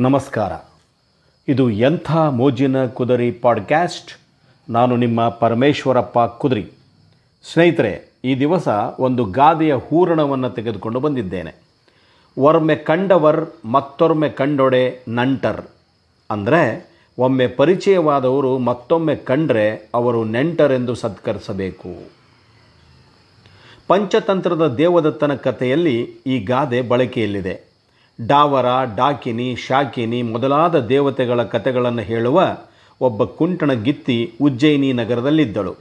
ನಮಸ್ಕಾರ. ಇದು ಎಂಥ ಮೋಜಿನ ಕುದರಿ ಪಾಡ್ಕ್ಯಾಸ್ಟ್? ನಾನು ನಿಮ್ಮ ಪರಮೇಶ್ವರಪ್ಪ ಕುದುರಿ. ಸ್ನೇಹಿತರೆ, ಈ ದಿವಸ ಒಂದು ಗಾದೆಯ ಹೂರಣವನ್ನು ತೆಗೆದುಕೊಂಡು ಬಂದಿದ್ದೇನೆ. ಒರ್ಮೆ ಕಂಡವರ್, ಮತ್ತೊರ್ಮೆ ಕಂಡೊಡೆ ನಂಟರ್. ಅಂದರೆ, ಒಮ್ಮೆ ಪರಿಚಯವಾದವರು ಮತ್ತೊಮ್ಮೆ ಕಂಡರೆ ಅವರು ನೆಂಟರೆಂದು ಸತ್ಕರಿಸಬೇಕು. ಪಂಚತಂತ್ರದ ದೇವದತ್ತನ ಕಥೆಯಲ್ಲಿ ಈ ಗಾದೆ ಬಳಕೆಯಲ್ಲಿದೆ. ಡಾವರ, ಡಾಕಿನಿ, ಶಾಕಿನಿ ಮೊದಲಾದ ದೇವತೆಗಳ ಕಥೆಗಳನ್ನು ಹೇಳುವ ಒಬ್ಬ ಕುಂಟಣ ಗಿತ್ತಿ ಉಜ್ಜಯಿನಿ ನಗರದಲ್ಲಿದ್ದಳು.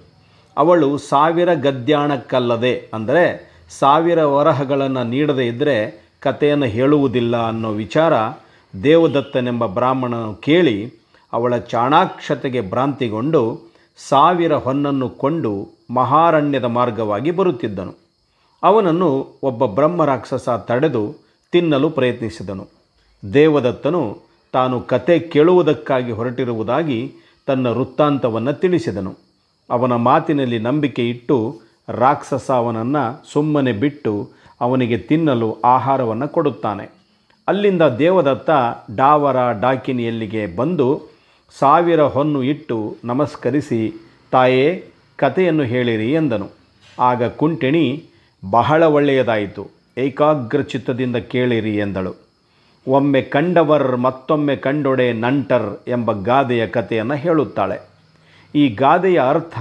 ಅವಳು ಸಾವಿರ ಗದ್ಯಾಣಕ್ಕಲ್ಲದೆ ಅಂದರೆ ಸಾವಿರ ವರಹಗಳನ್ನು ನೀಡದೇ ಇದ್ದರೆ ಕಥೆಯನ್ನು ಹೇಳುವುದಿಲ್ಲ ಅನ್ನೋ ವಿಚಾರ ದೇವದತ್ತನೆಂಬ ಬ್ರಾಹ್ಮಣನು ಕೇಳಿ ಅವಳ ಚಾಣಾಕ್ಷತೆಗೆ ಭ್ರಾಂತಿಗೊಂಡು ಸಾವಿರ ಹೊನ್ನನ್ನು ಕೊಂಡು ಮಹಾರಣ್ಯದ ಮಾರ್ಗವಾಗಿ ಬರುತ್ತಿದ್ದನು. ಅವನನ್ನು ಒಬ್ಬ ಬ್ರಹ್ಮರಾಕ್ಷಸ ತಡೆದು ತಿನ್ನಲು ಪ್ರಯತ್ನಿಸಿದನು. ದೇವದತ್ತನು ತಾನು ಕತೆ ಕೇಳುವುದಕ್ಕಾಗಿ ಹೊರಟಿರುವುದಾಗಿ ತನ್ನ ವೃತ್ತಾಂತವನ್ನು ತಿಳಿಸಿದನು. ಅವನ ಮಾತಿನಲ್ಲಿ ನಂಬಿಕೆ ಇಟ್ಟು ರಾಕ್ಷಸ ಅವನನ್ನು ಸುಮ್ಮನೆ ಬಿಟ್ಟು ಅವನಿಗೆ ತಿನ್ನಲು ಆಹಾರವನ್ನು ಕೊಡುತ್ತಾನೆ. ಅಲ್ಲಿಂದ ದೇವದತ್ತ ಡಾವರ ಡಾಕಿನಿಯಲ್ಲಿಗೆ ಬಂದು ಸಾವಿರ ಹೊನ್ನು ಇಟ್ಟು ನಮಸ್ಕರಿಸಿ, ತಾಯೇ, ಕಥೆಯನ್ನು ಹೇಳಿರಿ ಎಂದನು. ಆಗ ಕುಂಟಿಣಿ, ಬಹಳ ಒಳ್ಳೆಯದಾಯಿತು. ಏಕಾಗ್ರ ಚಿತ್ತದಿಂದ ಕೇಳಿರಿ ಎಂದಳು. ಒಮ್ಮೆ ಕಂಡವರ್ ಮತ್ತೊಮ್ಮೆ ಕಂಡೊಡೆ ನಂಟರ್ ಎಂಬ ಗಾದೆಯ ಕಥೆಯನ್ನು ಹೇಳುತ್ತಾಳೆ. ಈ ಗಾದೆಯ ಅರ್ಥ,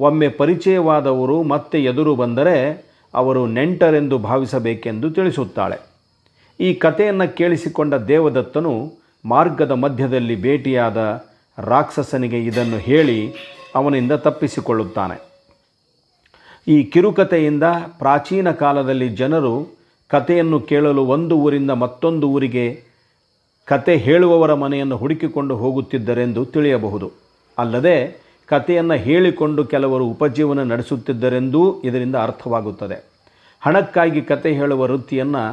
ಒಮ್ಮೆ ಪರಿಚಯವಾದವರು ಮತ್ತೆ ಎದುರು ಬಂದರೆ ಅವರು ನೆಂಟರೆಂದು ಭಾವಿಸಬೇಕೆಂದು ತಿಳಿಸುತ್ತಾಳೆ. ಈ ಕಥೆಯನ್ನು ಕೇಳಿಸಿಕೊಂಡ ದೇವದತ್ತನು ಮಾರ್ಗದ ಮಧ್ಯದಲ್ಲಿ ಭೇಟಿಯಾದ ರಾಕ್ಷಸನಿಗೆ ಇದನ್ನು ಹೇಳಿ ಅವನಿಂದ ತಪ್ಪಿಸಿಕೊಳ್ಳುತ್ತಾನೆ. ಈ ಕಿರುಕತೆಯಿಂದ ಪ್ರಾಚೀನ ಕಾಲದಲ್ಲಿ ಜನರು ಕತೆಯನ್ನು ಕೇಳಲು ಒಂದು ಊರಿಂದ ಮತ್ತೊಂದು ಊರಿಗೆ ಕತೆ ಹೇಳುವವರ ಮನೆಯನ್ನು ಹುಡುಕಿಕೊಂಡು ಹೋಗುತ್ತಿದ್ದರೆಂದು ತಿಳಿಯಬಹುದು. ಅಲ್ಲದೆ ಕಥೆಯನ್ನು ಹೇಳಿಕೊಂಡು ಕೆಲವರು ಉಪಜೀವನ ನಡೆಸುತ್ತಿದ್ದರೆಂದೂ ಇದರಿಂದ ಅರ್ಥವಾಗುತ್ತದೆ. ಹಣಕ್ಕಾಗಿ ಕತೆ ಹೇಳುವ ವೃತ್ತಿಯನ್ನು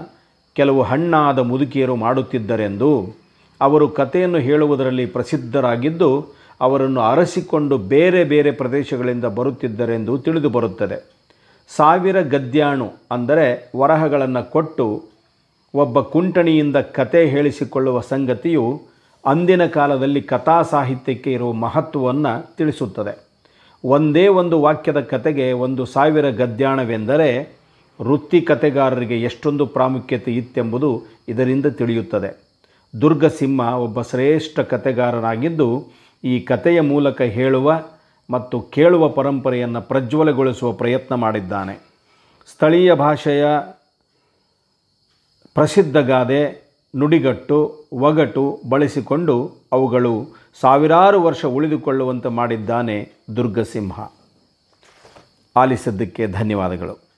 ಕೆಲವು ಹಣ್ಣಾದ ಮುದುಕಿಯರು ಮಾಡುತ್ತಿದ್ದರೆಂದು ಅವರು ಕಥೆಯನ್ನು ಹೇಳುವುದರಲ್ಲಿ ಪ್ರಸಿದ್ಧರಾಗಿದ್ದು ಅವರನ್ನು ಅರಸಿಕೊಂಡು ಬೇರೆ ಬೇರೆ ಪ್ರದೇಶಗಳಿಂದ ಬರುತ್ತಿದ್ದರೆಂದು ತಿಳಿದು ಬರುತ್ತದೆ. ಸಾವಿರ ಗದ್ಯಾಣು ಅಂದರೆ ವರಹಗಳನ್ನು ಕೊಟ್ಟು ಒಬ್ಬ ಕುಂಟಣಿಯಿಂದ ಕತೆ ಹೇಳಿಸಿಕೊಳ್ಳುವ ಸಂಗತಿಯು ಅಂದಿನ ಕಾಲದಲ್ಲಿ ಕಥಾ ಸಾಹಿತ್ಯಕ್ಕೆ ಇರುವ ಮಹತ್ವವನ್ನು ತಿಳಿಸುತ್ತದೆ. ಒಂದೇ ಒಂದು ವಾಕ್ಯದ ಕತೆಗೆ ಒಂದು ಸಾವಿರ ಗದ್ಯಾಣವೆಂದರೆ ವೃತ್ತಿ ಕತೆಗಾರರಿಗೆ ಎಷ್ಟೊಂದು ಪ್ರಾಮುಖ್ಯತೆ ಇತ್ತೆಂಬುದು ಇದರಿಂದ ತಿಳಿಯುತ್ತದೆ. ದುರ್ಗಸಿಂಹ ಒಬ್ಬ ಶ್ರೇಷ್ಠ ಕತೆಗಾರನಾಗಿದ್ದು ಈ ಕಥೆಯ ಮೂಲಕ ಹೇಳುವ ಮತ್ತು ಕೇಳುವ ಪರಂಪರೆಯನ್ನು ಪ್ರಜ್ವಲಗೊಳಿಸುವ ಪ್ರಯತ್ನ ಮಾಡಿದ್ದಾನೆ. ಸ್ಥಳೀಯ ಭಾಷೆಯ ಪ್ರಸಿದ್ಧ ಗಾದೆ ನುಡಿಗಟ್ಟು, ಒಗಟು ಬಳಸಿಕೊಂಡು ಅವುಗಳು ಸಾವಿರಾರು ವರ್ಷ ಉಳಿದುಕೊಳ್ಳುವಂತೆ ಮಾಡಿದ್ದಾನೆ ದುರ್ಗಸಿಂಹ. ಆಲಿಸಿದ್ದಕ್ಕೆ ಧನ್ಯವಾದಗಳು.